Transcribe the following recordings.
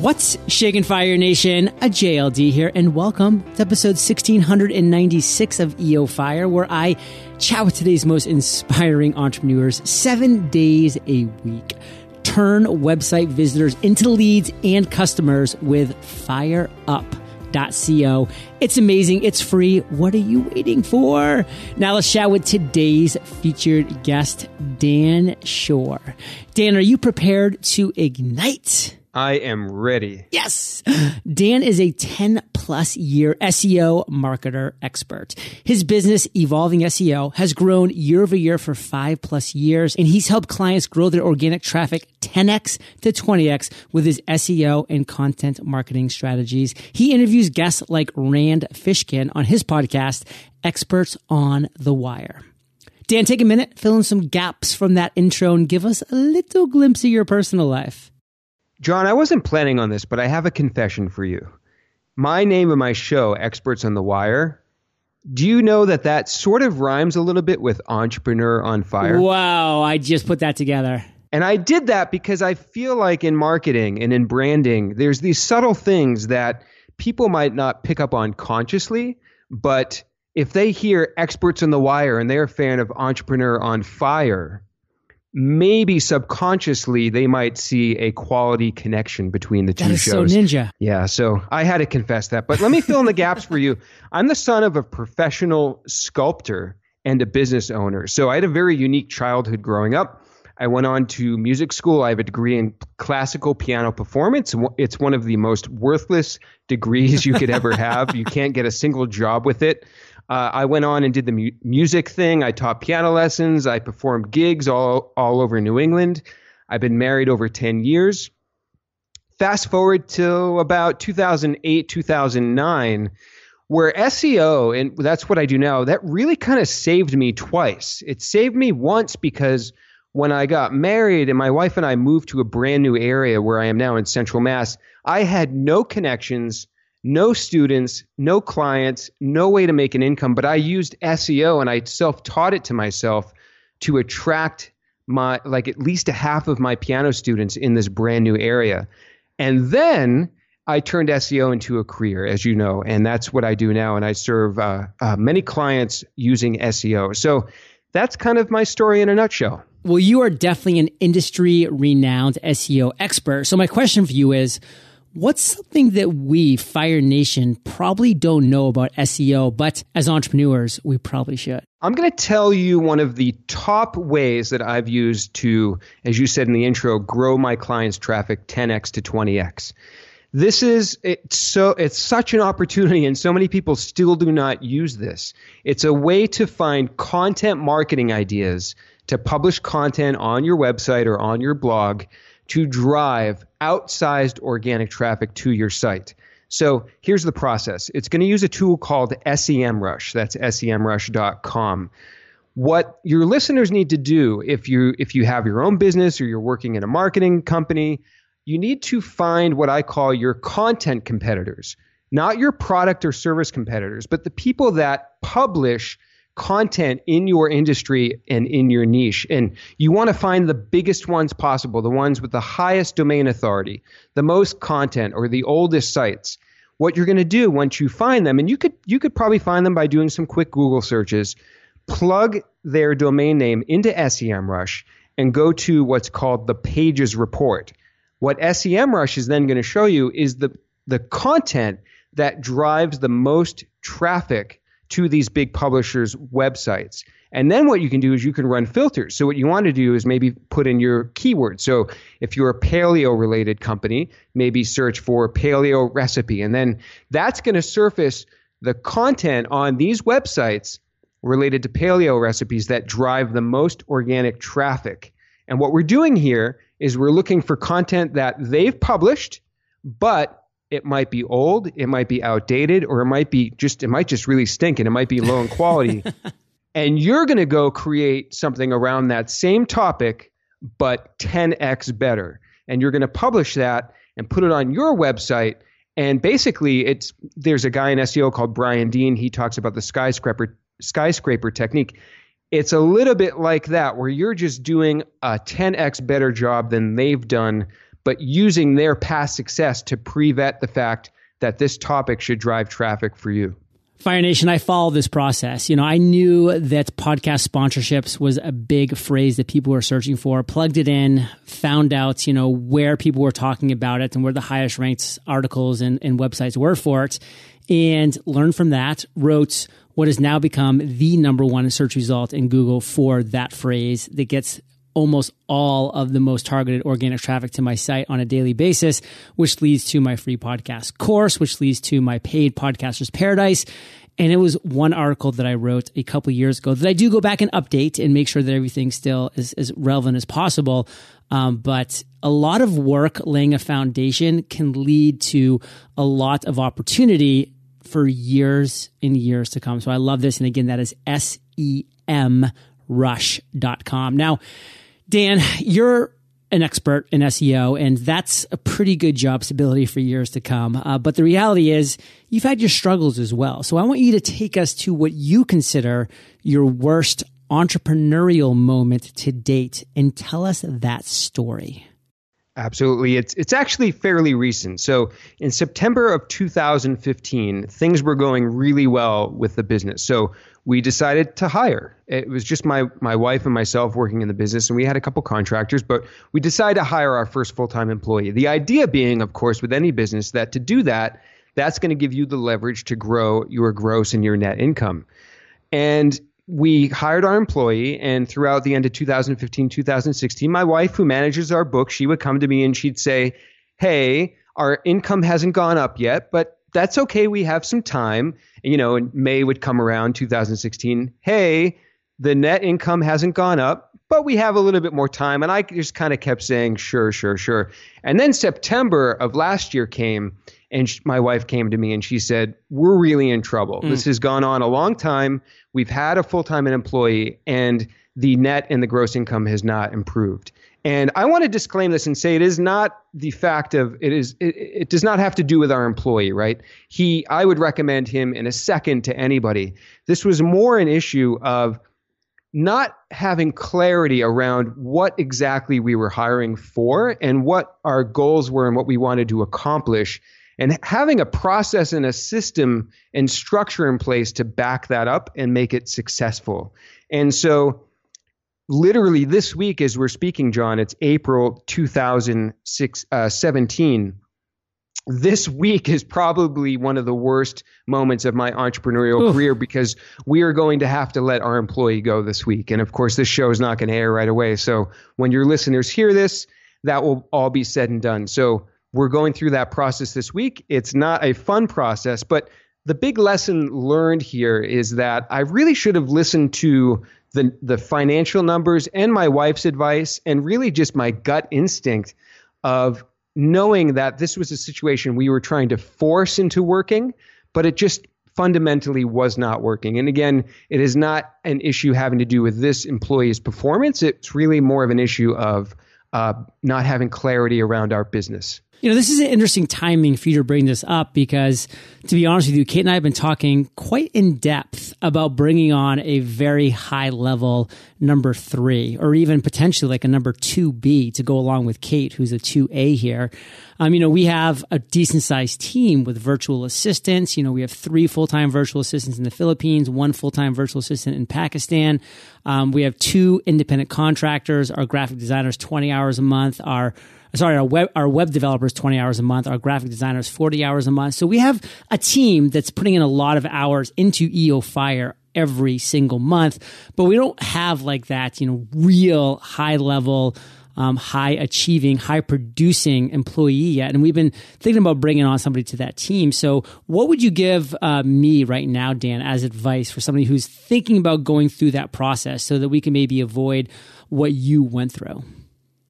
What's shaking Fire Nation? A JLD here, and welcome to episode 1696 of EO Fire, where I chat with today's most inspiring entrepreneurs seven days a week. Turn website visitors into leads and customers with Fire Up. Co. It's amazing. It's free. What are you waiting for? Now let's chat with today's featured guest, Dan Shure. Dan, are you prepared to ignite? I am ready. Yes. Dan is a 10 plus year SEO marketer expert. His business, Evolving SEO, has grown year over year for five plus years, and he's helped clients grow their organic traffic 10x to 20x with his SEO and content marketing strategies. He interviews guests like Rand Fishkin on his podcast, Experts on the Wire. Dan, take a minute, fill in some gaps from that intro, and give us a little glimpse of your personal life. John, I wasn't planning on this, but I have a confession for you. My name of my show, Experts on the Wire, do you know that that sort of rhymes a little bit with Entrepreneur on Fire? Wow, I just put that together. And I did that because I feel like in marketing and in branding, there's these subtle things that people might not pick up on consciously, but if they hear Experts on the Wire and they're a fan of Entrepreneur on Fire, maybe subconsciously they might see a quality connection between the two that is shows. So ninja. Yeah, so I had to confess that. But let me fill in the gaps for you. I'm the son of a professional sculptor and a business owner. So I had a very unique childhood growing up. I went on to music school. I have a degree in classical piano performance. It's one of the most worthless degrees you could ever have. You can't get a single job with it. Uh, I went on and did the mu- music thing. I taught piano lessons. I performed gigs all, all over New England. I've been married over 10 years. Fast forward to about 2008, 2009, where SEO, and that's what I do now, that really kind of saved me twice. It saved me once because when I got married and my wife and I moved to a brand new area where I am now in Central Mass, I had no connections no students, no clients, no way to make an income, but I used SEO and I self taught it to myself to attract my like at least a half of my piano students in this brand new area. And then I turned SEO into a career, as you know, and that's what I do now. And I serve uh, uh, many clients using SEO. So that's kind of my story in a nutshell. Well, you are definitely an industry renowned SEO expert. So my question for you is, What's something that we, Fire Nation, probably don't know about SEO, but as entrepreneurs, we probably should? I'm going to tell you one of the top ways that I've used to, as you said in the intro, grow my clients' traffic 10x to 20x. This is it's so it's such an opportunity, and so many people still do not use this. It's a way to find content marketing ideas to publish content on your website or on your blog to drive outsized organic traffic to your site. So here's the process. It's going to use a tool called SEMrush. That's semrush.com. What your listeners need to do if you if you have your own business or you're working in a marketing company, you need to find what I call your content competitors. Not your product or service competitors, but the people that publish content in your industry and in your niche. And you want to find the biggest ones possible, the ones with the highest domain authority, the most content, or the oldest sites. What you're going to do once you find them, and you could you could probably find them by doing some quick Google searches, plug their domain name into SEMrush and go to what's called the pages report. What SEMrush is then going to show you is the the content that drives the most traffic to these big publishers' websites. And then what you can do is you can run filters. So what you want to do is maybe put in your keyword. So if you're a paleo related company, maybe search for paleo recipe. And then that's going to surface the content on these websites related to paleo recipes that drive the most organic traffic. And what we're doing here is we're looking for content that they've published, but it might be old, it might be outdated, or it might be just it might just really stink and it might be low in quality. and you're going to go create something around that same topic but 10x better. And you're going to publish that and put it on your website and basically it's there's a guy in SEO called Brian Dean, he talks about the skyscraper skyscraper technique. It's a little bit like that where you're just doing a 10x better job than they've done but using their past success to pre-vet the fact that this topic should drive traffic for you. Fire Nation, I follow this process. You know, I knew that podcast sponsorships was a big phrase that people were searching for, plugged it in, found out, you know, where people were talking about it and where the highest ranked articles and, and websites were for it, and learned from that, wrote what has now become the number one search result in Google for that phrase that gets almost all of the most targeted organic traffic to my site on a daily basis, which leads to my free podcast course, which leads to my paid podcasters paradise. And it was one article that I wrote a couple years ago that I do go back and update and make sure that everything still is as relevant as possible. Um, but a lot of work laying a foundation can lead to a lot of opportunity for years and years to come. So I love this. And again, that is S E M rush.com. Now, Dan, you're an expert in SEO, and that's a pretty good job stability for years to come. Uh, but the reality is, you've had your struggles as well. So I want you to take us to what you consider your worst entrepreneurial moment to date and tell us that story. Absolutely. It's it's actually fairly recent. So in September of 2015, things were going really well with the business. So we decided to hire. It was just my my wife and myself working in the business, and we had a couple contractors, but we decided to hire our first full time employee. The idea being, of course, with any business, that to do that, that's going to give you the leverage to grow your gross and your net income. And we hired our employee, and throughout the end of 2015, 2016, my wife, who manages our book, she would come to me and she'd say, "Hey, our income hasn't gone up yet, but that's okay. We have some time. You know, and May would come around 2016. Hey, the net income hasn't gone up, but we have a little bit more time. And I just kind of kept saying, sure, sure, sure. And then September of last year came, and my wife came to me and she said, We're really in trouble. Mm. This has gone on a long time. We've had a full time employee, and the net and the gross income has not improved. And I want to disclaim this and say it is not the fact of it is it, it, does not have to do with our employee, right? He I would recommend him in a second to anybody. This was more an issue of not having clarity around what exactly we were hiring for and what our goals were and what we wanted to accomplish and having a process and a system and structure in place to back that up and make it successful. And so literally this week as we're speaking, John, it's April 2017. Uh, this week is probably one of the worst moments of my entrepreneurial Oof. career because we are going to have to let our employee go this week. And of course, this show is not going to air right away. So when your listeners hear this, that will all be said and done. So we're going through that process this week. It's not a fun process, but the big lesson learned here is that I really should have listened to the the financial numbers and my wife's advice and really just my gut instinct of knowing that this was a situation we were trying to force into working, but it just fundamentally was not working. And again, it is not an issue having to do with this employee's performance. It's really more of an issue of uh, not having clarity around our business. You know, this is an interesting timing for you to bring this up because, to be honest with you, Kate and I have been talking quite in depth about bringing on a very high level number three, or even potentially like a number 2B to go along with Kate, who's a 2A here. Um, you know, we have a decent sized team with virtual assistants. You know, we have three full time virtual assistants in the Philippines, one full time virtual assistant in Pakistan. Um, we have two independent contractors, our graphic designers 20 hours a month, our sorry, our web, our web developers 20 hours a month, our graphic designers 40 hours a month. So we have a team that's putting in a lot of hours into EO Fire every single month, but we don't have like that, you know, real high level, um, high achieving, high producing employee yet. And we've been thinking about bringing on somebody to that team. So, what would you give uh, me right now, Dan, as advice for somebody who's thinking about going through that process so that we can maybe avoid what you went through?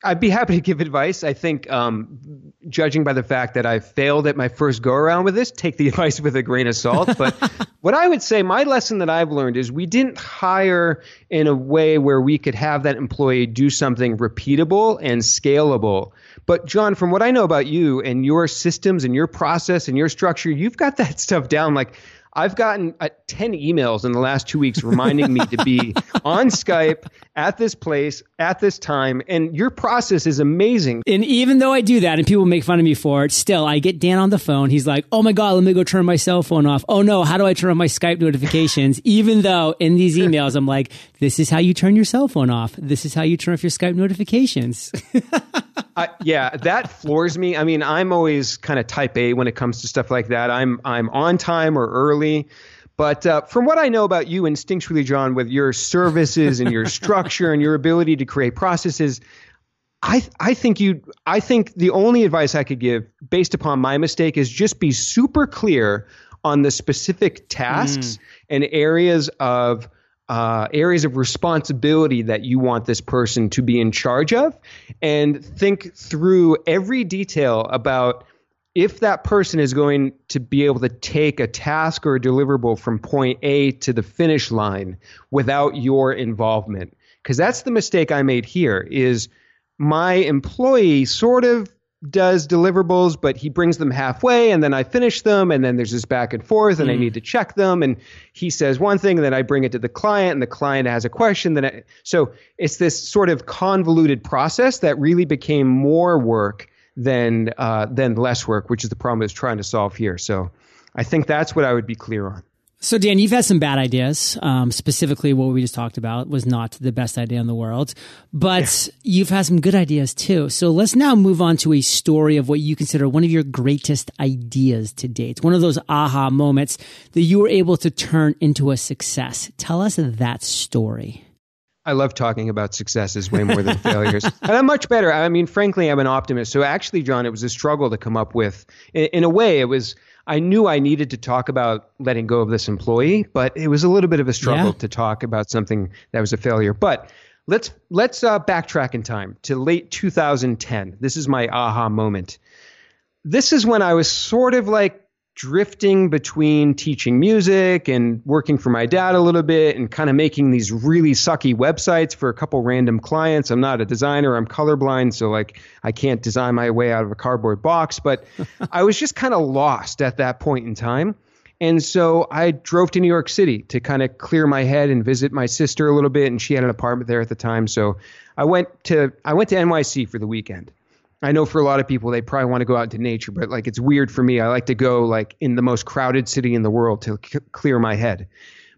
I'd be happy to give advice. I think, um, judging by the fact that I failed at my first go around with this, take the advice with a grain of salt. But what I would say, my lesson that I've learned is we didn't hire in a way where we could have that employee do something repeatable and scalable. But John, from what I know about you and your systems and your process and your structure, you've got that stuff down. Like I've gotten uh, 10 emails in the last two weeks reminding me to be on Skype at this place at this time. And your process is amazing. And even though I do that and people make fun of me for it, still I get Dan on the phone. He's like, Oh my God, let me go turn my cell phone off. Oh no, how do I turn on my Skype notifications? even though in these emails, I'm like, this is how you turn your cell phone off. This is how you turn off your Skype notifications. uh, yeah, that floors me. I mean, I'm always kind of type A when it comes to stuff like that. I'm I'm on time or early. But uh, from what I know about you instinctually, John, with your services and your structure and your ability to create processes, I I think you I think the only advice I could give based upon my mistake is just be super clear on the specific tasks mm. and areas of uh, areas of responsibility that you want this person to be in charge of, and think through every detail about if that person is going to be able to take a task or a deliverable from point A to the finish line without your involvement. Because that's the mistake I made here is my employee sort of does deliverables but he brings them halfway and then I finish them and then there's this back and forth and mm. I need to check them and he says one thing and then I bring it to the client and the client has a question then I, so it's this sort of convoluted process that really became more work than uh, than less work, which is the problem is trying to solve here. So I think that's what I would be clear on. So Dan, you've had some bad ideas. Um, specifically, what we just talked about was not the best idea in the world, but yeah. you've had some good ideas too. So let's now move on to a story of what you consider one of your greatest ideas to date. One of those aha moments that you were able to turn into a success. Tell us that story. I love talking about successes way more than failures. And I'm much better. I mean, frankly, I'm an optimist. So actually, John, it was a struggle to come up with. In, in, a way, it was. I knew I needed to talk about letting go of this employee, but it was a little bit of a struggle yeah. to talk about something that was a failure. But let's let's uh, backtrack in time to late 2010. This is my aha moment. This is when I was sort of like drifting between teaching music and working for my dad a little bit and kind of making these really sucky websites for a couple random clients. I'm not a designer, I'm colorblind, so like I can't design my way out of a cardboard box, but I was just kind of lost at that point in time. And so I drove to New York City to kind of clear my head and visit my sister a little bit and she had an apartment there at the time. So I went to I went to NYC for the weekend I know for a lot of people they probably want to go out into nature, but like it's weird for me. I like to go like in the most crowded city in the world to c- clear my head.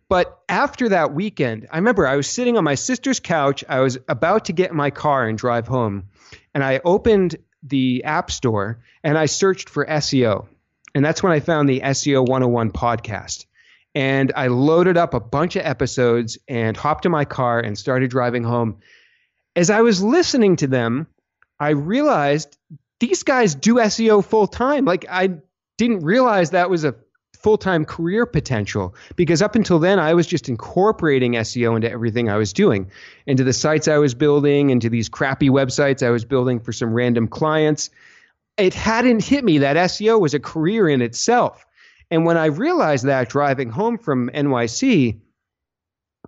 But after that weekend, I remember I was sitting on my sister's couch. I was about to get in my car and drive home, and I opened the App Store and I searched for SEO. And that's when I found the SEO 101 podcast. And I loaded up a bunch of episodes and hopped in my car and started driving home. As I was listening to them, I realized these guys do SEO full time. Like I didn't realize that was a full time career potential because up until then I was just incorporating SEO into everything I was doing, into the sites I was building, into these crappy websites I was building for some random clients. It hadn't hit me that SEO was a career in itself. And when I realized that driving home from NYC,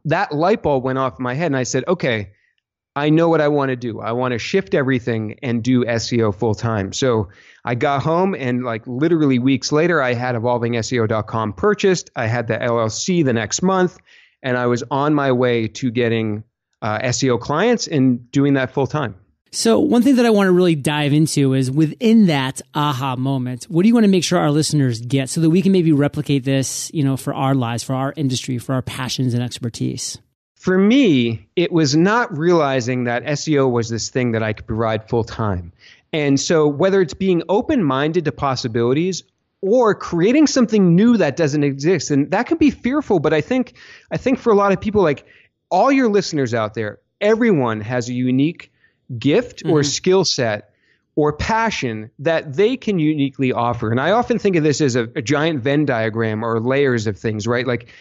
that light bulb went off in my head and I said, okay, I know what I want to do. I want to shift everything and do SEO full time. So I got home and like literally weeks later, I had evolvingseo.com purchased. I had the LLC the next month, and I was on my way to getting uh, SEO clients and doing that full time. So one thing that I want to really dive into is within that aha moment, what do you want to make sure our listeners get so that we can maybe replicate this, you know, for our lives, for our industry, for our passions and expertise? For me, it was not realizing that SEO was this thing that I could provide full time. And so, whether it's being open minded to possibilities or creating something new that doesn't exist, and that can be fearful, but I think, I think for a lot of people, like all your listeners out there, everyone has a unique gift or mm-hmm. skill set or passion that they can uniquely offer. And I often think of this as a, a giant Venn diagram or layers of things, right? Like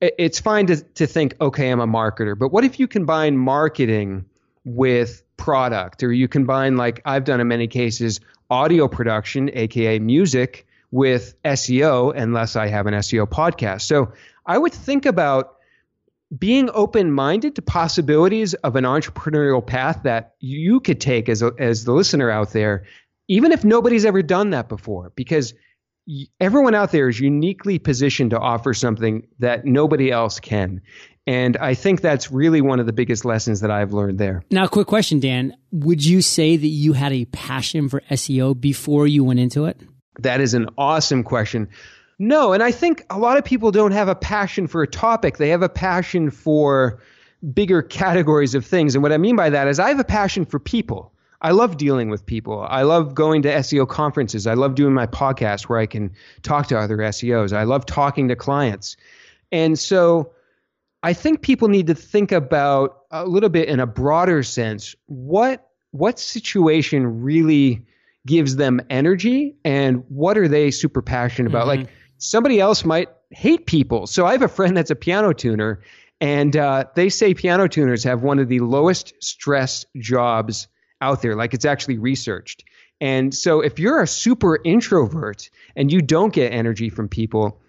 it's fine to, to think, okay, I'm a marketer, but what if you combine marketing with product, or you combine, like I've done in many cases, audio production, aka music, with SEO, unless I have an SEO podcast. So I would think about being open minded to possibilities of an entrepreneurial path that you could take as, a, as the listener out there, even if nobody's ever done that before, because everyone out there is uniquely positioned to offer something that nobody else can. And I think that's really one of the biggest lessons that I've learned there. Now, quick question, Dan. Would you say that you had a passion for SEO before you went into it? That is an awesome question. No, and I think a lot of people don't have a passion for a topic. They have a passion for bigger categories of things. And what I mean by that is I have a passion for people. I love dealing with people. I love going to SEO conferences. I love doing my podcast where I can talk to other SEOs. I love talking to clients. And so I think people need to think about a little bit in a broader sense what what situation really gives them energy and what are they super passionate about mm-hmm. like somebody else might hate people so i have a friend that's a piano tuner and uh, they say piano tuners have one of the lowest stress jobs out there like it's actually researched and so if you're a super introvert and you don't get energy from people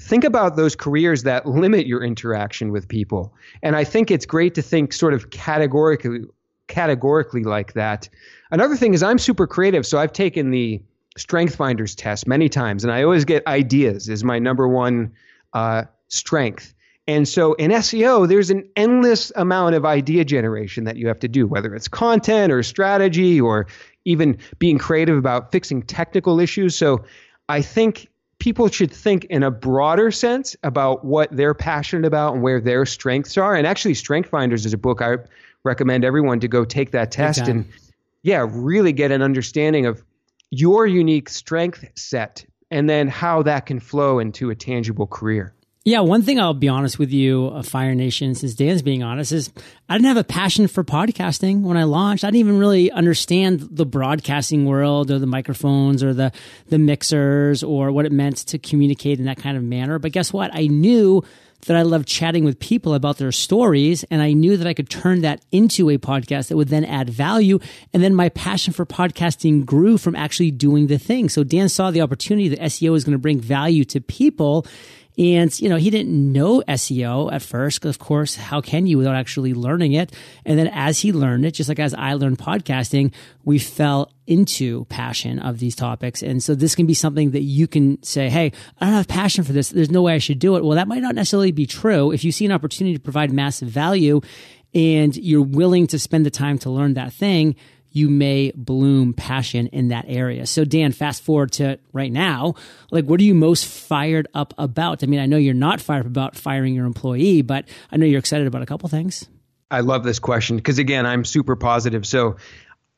think about those careers that limit your interaction with people. And I think it's great to think sort of categorically categorically like that. Another thing is I'm super creative, so I've taken the Strength Finders test many times, and I always get ideas is my number one uh, strength. And so in SEO, there's an endless amount of idea generation that you have to do, whether it's content or strategy or even being creative about fixing technical issues. So I think people should think in a broader sense about what they're passionate about and where their strengths are. And actually, Strength Finders is a book I recommend everyone to go take that test and, yeah, really get an understanding of your unique strength set and then how that can flow into a tangible career. Yeah, one thing I'll be honest with you, uh, Fire Nation, since Dan's being honest, is I didn't have a passion for podcasting when I launched. I didn't even really understand the broadcasting world or the microphones or the the mixers or what it meant to communicate in that kind of manner. But guess what? I knew that I loved chatting with people about their stories, and I knew that I could turn that into a podcast that would then add value. And then my passion for podcasting grew from actually doing the thing. So Dan saw the opportunity that SEO is going to bring value to people and, you know, he didn't know SEO at first. Of course, how can you without actually learning it? And then as he learned it, just like as I learned podcasting, we fell into passion of these topics. And so this can be something that you can say, Hey, I don't have passion for this. There's no way I should do it. Well, that might not necessarily be true. If you see an opportunity to provide massive value and you're willing to spend the time to learn that thing, you may bloom passion in that area. So, Dan, fast forward to right now. Like, what are you most fired up about? I mean, I know you're not fired up about firing your employee, but I know you're excited about a couple things. I love this question because, again, I'm super positive. So,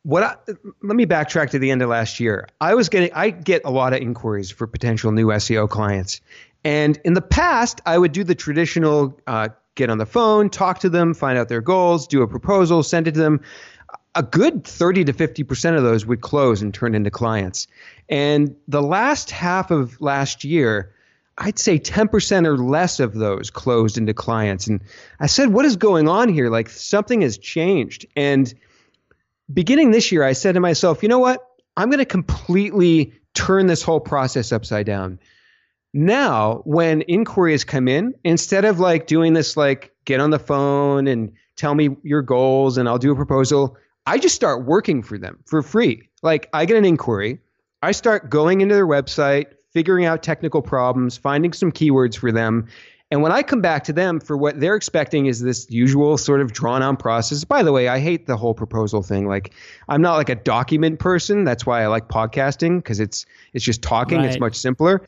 what I, let me backtrack to the end of last year. I was getting, I get a lot of inquiries for potential new SEO clients. And in the past, I would do the traditional uh, get on the phone, talk to them, find out their goals, do a proposal, send it to them a good 30 to 50% of those would close and turn into clients. And the last half of last year, I'd say 10% or less of those closed into clients. And I said, what is going on here? Like something has changed. And beginning this year, I said to myself, you know what? I'm going to completely turn this whole process upside down. Now, when inquiries come in, instead of like doing this, like get on the phone and tell me your goals and I'll do a proposal, I just start working for them for free. Like I get an inquiry, I start going into their website, figuring out technical problems, finding some keywords for them. And when I come back to them for what they're expecting is this usual sort of drawn on process. By the way, I hate the whole proposal thing. Like I'm not like a document person. That's why I like podcasting because it's it's just talking. Right. It's much simpler.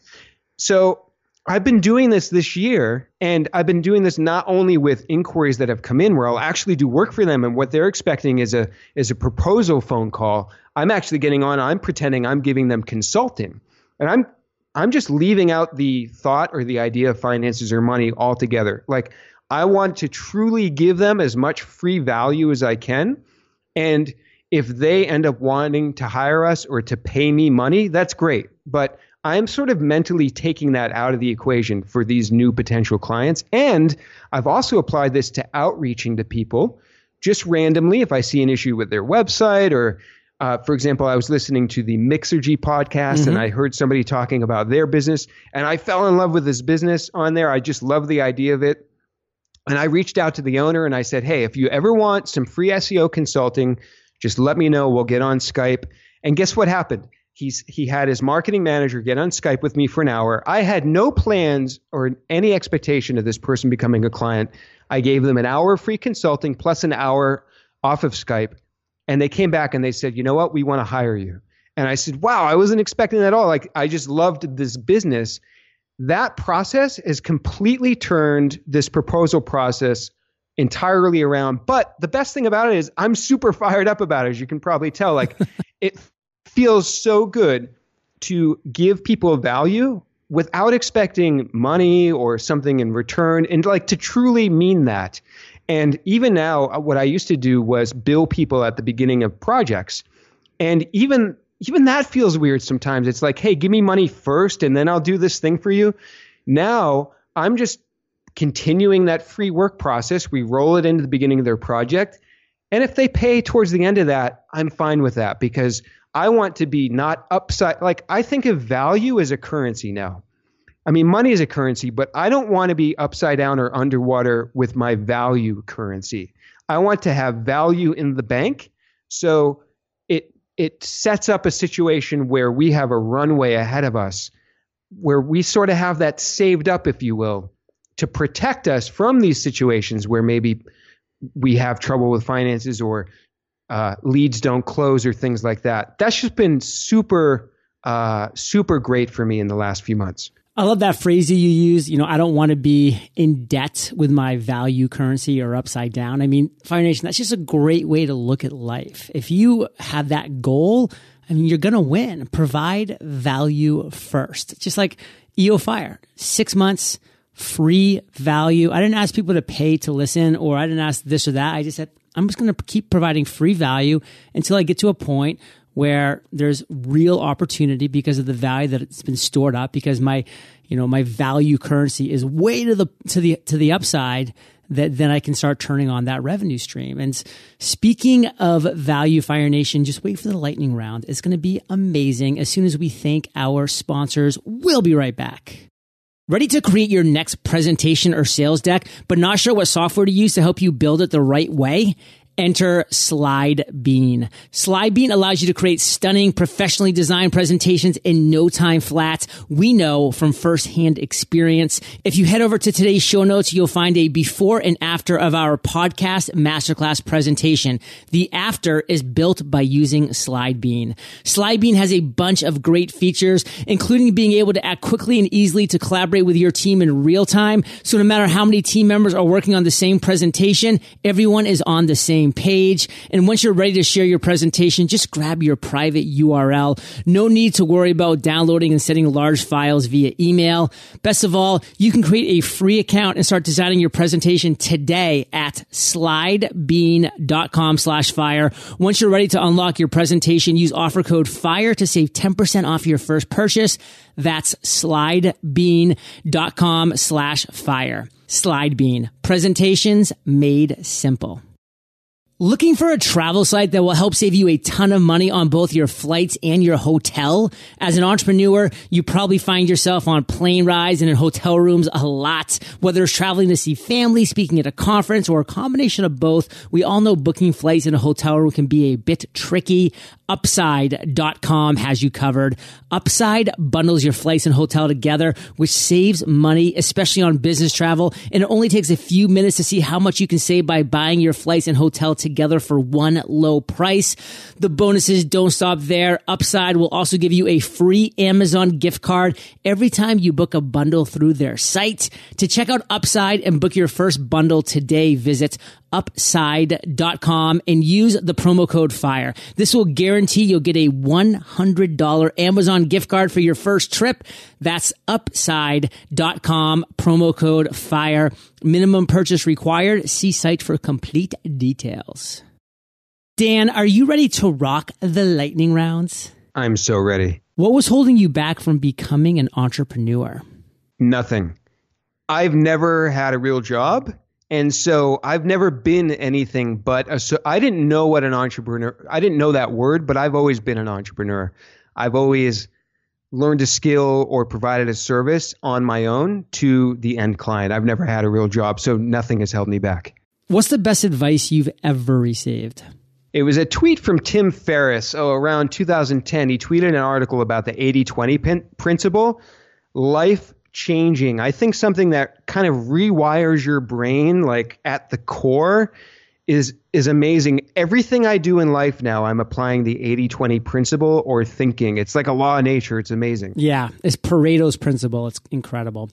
So I've been doing this this year, and I've been doing this not only with inquiries that have come in, where I'll actually do work for them, and what they're expecting is a is a proposal phone call. I'm actually getting on. I'm pretending I'm giving them consulting, and I'm I'm just leaving out the thought or the idea of finances or money altogether. Like I want to truly give them as much free value as I can, and if they end up wanting to hire us or to pay me money, that's great. But I'm sort of mentally taking that out of the equation for these new potential clients. And I've also applied this to outreaching to people just randomly if I see an issue with their website or uh, for example, I was listening to the Mixergy podcast mm-hmm. and I heard somebody talking about their business and I fell in love with this business on there. I just love the idea of it. And I reached out to the owner and I said, Hey, if you ever want some free SEO consulting, just let me know. We'll get on Skype. And guess what happened? He's he had his marketing manager get on Skype with me for an hour. I had no plans or any expectation of this person becoming a client. I gave them an hour of free consulting plus an hour off of Skype, and they came back and they said, "You know what? We want to hire you." And I said, "Wow, I wasn't expecting that at all. Like I just loved this business." That process has completely turned this proposal process entirely around. But the best thing about it is I'm super fired up about it, as you can probably tell. Like it feels so good to give people value without expecting money or something in return and like to truly mean that. And even now, uh, what I used to do was bill people at the beginning of projects. And even even that feels weird sometimes. It's like, hey, give me money first and then I'll do this thing for you. Now I'm just continuing that free work process. We roll it into the beginning of their project. And if they pay towards the end of that, I'm fine with that because I want to be not upside. Like, I think of value as a currency now. I mean, money is a currency, but I don't want to be upside down or underwater with my value currency. I want to have value in the bank. So it it sets up a situation where we have a runway ahead of us where we sort of have that saved up, if you will, to protect us from these situations where maybe we have trouble with finances or uh, leads don't close or things like that. That's just been super, uh, super great for me in the last few months. I love that phrase you use. You know, I don't want to be in debt with my value currency or upside down. I mean, Fire Nation, that's just a great way to look at life. If you have that goal, I mean, you're going to win. Provide value first. Just like EO Fire, six months, free value. I didn't ask people to pay to listen or I didn't ask this or that. I just said, I'm just going to keep providing free value until I get to a point where there's real opportunity because of the value that it's been stored up because my, you know, my value currency is way to the, to the, to the upside that then I can start turning on that revenue stream. And speaking of value Fire Nation, just wait for the lightning round. It's going to be amazing as soon as we thank our sponsors. We'll be right back. Ready to create your next presentation or sales deck, but not sure what software to use to help you build it the right way? Enter SlideBean. SlideBean allows you to create stunning, professionally designed presentations in no time flat. We know from firsthand experience. If you head over to today's show notes, you'll find a before and after of our podcast masterclass presentation. The after is built by using SlideBean. SlideBean has a bunch of great features, including being able to act quickly and easily to collaborate with your team in real time. So no matter how many team members are working on the same presentation, everyone is on the same same page. And once you're ready to share your presentation, just grab your private URL. No need to worry about downloading and sending large files via email. Best of all, you can create a free account and start designing your presentation today at slidebean.com slash fire. Once you're ready to unlock your presentation, use offer code FIRE to save 10% off your first purchase. That's slidebean.com slash fire. Slidebean. Presentations made simple. Looking for a travel site that will help save you a ton of money on both your flights and your hotel? As an entrepreneur, you probably find yourself on plane rides and in hotel rooms a lot. Whether it's traveling to see family, speaking at a conference, or a combination of both, we all know booking flights in a hotel room can be a bit tricky. Upside.com has you covered. Upside bundles your flights and hotel together, which saves money, especially on business travel. And it only takes a few minutes to see how much you can save by buying your flights and hotel together for one low price. The bonuses don't stop there. Upside will also give you a free Amazon gift card every time you book a bundle through their site. To check out Upside and book your first bundle today, visit upside.com and use the promo code FIRE. This will guarantee you'll get a $100 Amazon gift card for your first trip. That's upside.com, promo code FIRE. Minimum purchase required. See site for complete details. Dan, are you ready to rock the lightning rounds? I'm so ready. What was holding you back from becoming an entrepreneur? Nothing. I've never had a real job and so I've never been anything but a, so I didn't know what an entrepreneur I didn't know that word, but I've always been an entrepreneur. I've always learned a skill or provided a service on my own to the end client. I've never had a real job, so nothing has held me back. What's the best advice you've ever received? It was a tweet from Tim Ferriss, oh, around 2010. He tweeted an article about the 80 20 principle. Life changing. I think something that kind of rewires your brain, like at the core, is is amazing. Everything I do in life now, I'm applying the 80-20 principle or thinking. It's like a law of nature. It's amazing. Yeah, it's Pareto's principle. It's incredible.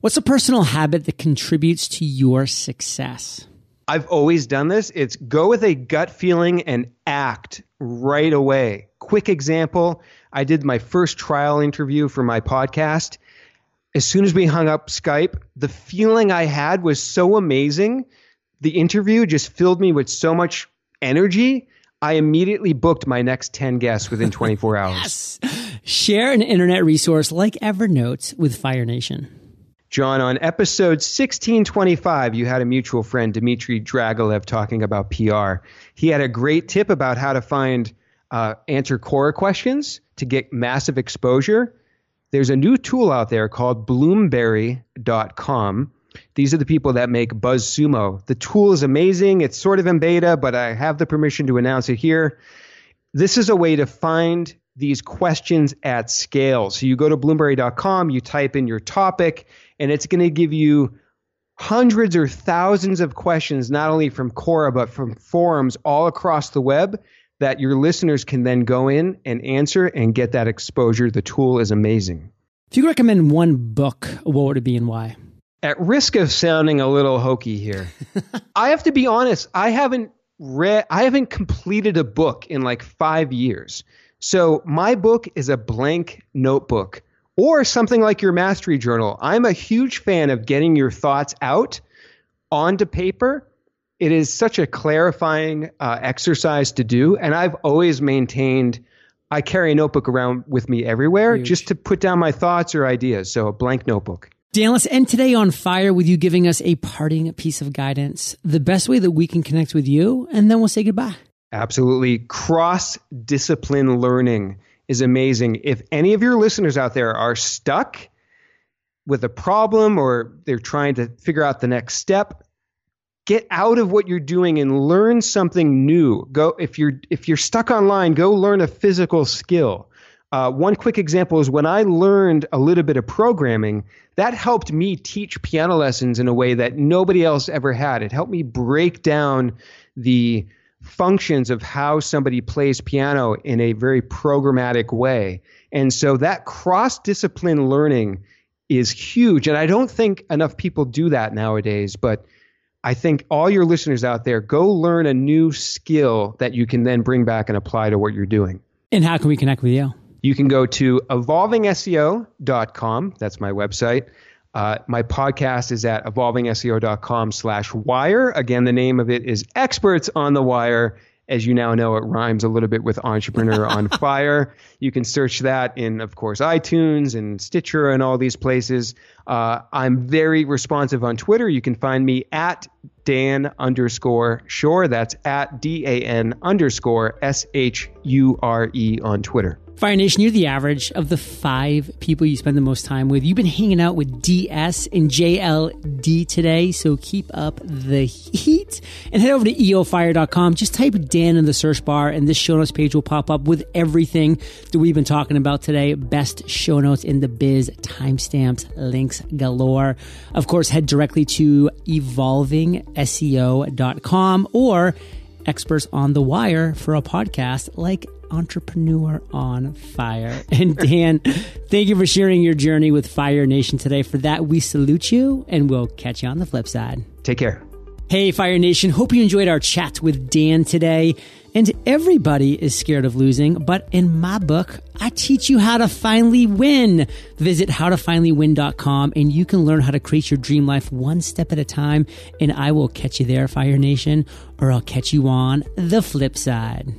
What's a personal habit that contributes to your success? I've always done this. It's go with a gut feeling and act right away. Quick example I did my first trial interview for my podcast. As soon as we hung up Skype, the feeling I had was so amazing. The interview just filled me with so much energy. I immediately booked my next 10 guests within 24 hours. yes. Share an internet resource like Evernote with Fire Nation. John, on episode 1625, you had a mutual friend, Dmitry Dragilev, talking about PR. He had a great tip about how to find uh, answer Quora questions to get massive exposure. There's a new tool out there called Bloomberry.com. These are the people that make BuzzSumo. The tool is amazing. It's sort of in beta, but I have the permission to announce it here. This is a way to find these questions at scale. So you go to Bloomberry.com, you type in your topic, and it's going to give you hundreds or thousands of questions, not only from Quora, but from forums all across the web that your listeners can then go in and answer and get that exposure. The tool is amazing. If you could recommend one book, what would it be and why? At risk of sounding a little hokey here, I have to be honest. I haven't read, I haven't completed a book in like five years. So my book is a blank notebook or something like your mastery journal. I'm a huge fan of getting your thoughts out onto paper. It is such a clarifying uh, exercise to do. And I've always maintained I carry a notebook around with me everywhere huge. just to put down my thoughts or ideas. So a blank notebook. Dan, let's end today on fire with you giving us a parting piece of guidance, the best way that we can connect with you, and then we'll say goodbye. Absolutely. Cross discipline learning is amazing. If any of your listeners out there are stuck with a problem or they're trying to figure out the next step, get out of what you're doing and learn something new. Go if you're if you're stuck online, go learn a physical skill. Uh, one quick example is when I learned a little bit of programming, that helped me teach piano lessons in a way that nobody else ever had. It helped me break down the functions of how somebody plays piano in a very programmatic way. And so that cross discipline learning is huge. And I don't think enough people do that nowadays, but I think all your listeners out there go learn a new skill that you can then bring back and apply to what you're doing. And how can we connect with you? You can go to evolvingseo.com. That's my website. Uh, my podcast is at evolvingseo.com slash wire. Again, the name of it is Experts on the Wire. As you now know, it rhymes a little bit with Entrepreneur on Fire. You can search that in, of course, iTunes and Stitcher and all these places. Uh, I'm very responsive on Twitter. You can find me at Dan underscore Shure. That's at D A N underscore S H U R E on Twitter. Fire Nation, you're the average of the five people you spend the most time with. You've been hanging out with DS and JLD today, so keep up the heat and head over to eofire.com. Just type Dan in the search bar, and this show notes page will pop up with everything that we've been talking about today. Best show notes in the biz, timestamps, links galore. Of course, head directly to evolvingseo.com or experts on the wire for a podcast like entrepreneur on fire. And Dan, thank you for sharing your journey with Fire Nation today. For that, we salute you and we'll catch you on the flip side. Take care. Hey, Fire Nation. Hope you enjoyed our chat with Dan today. And everybody is scared of losing, but in my book, I teach you how to finally win. Visit howtofinallywin.com and you can learn how to create your dream life one step at a time. And I will catch you there, Fire Nation, or I'll catch you on the flip side.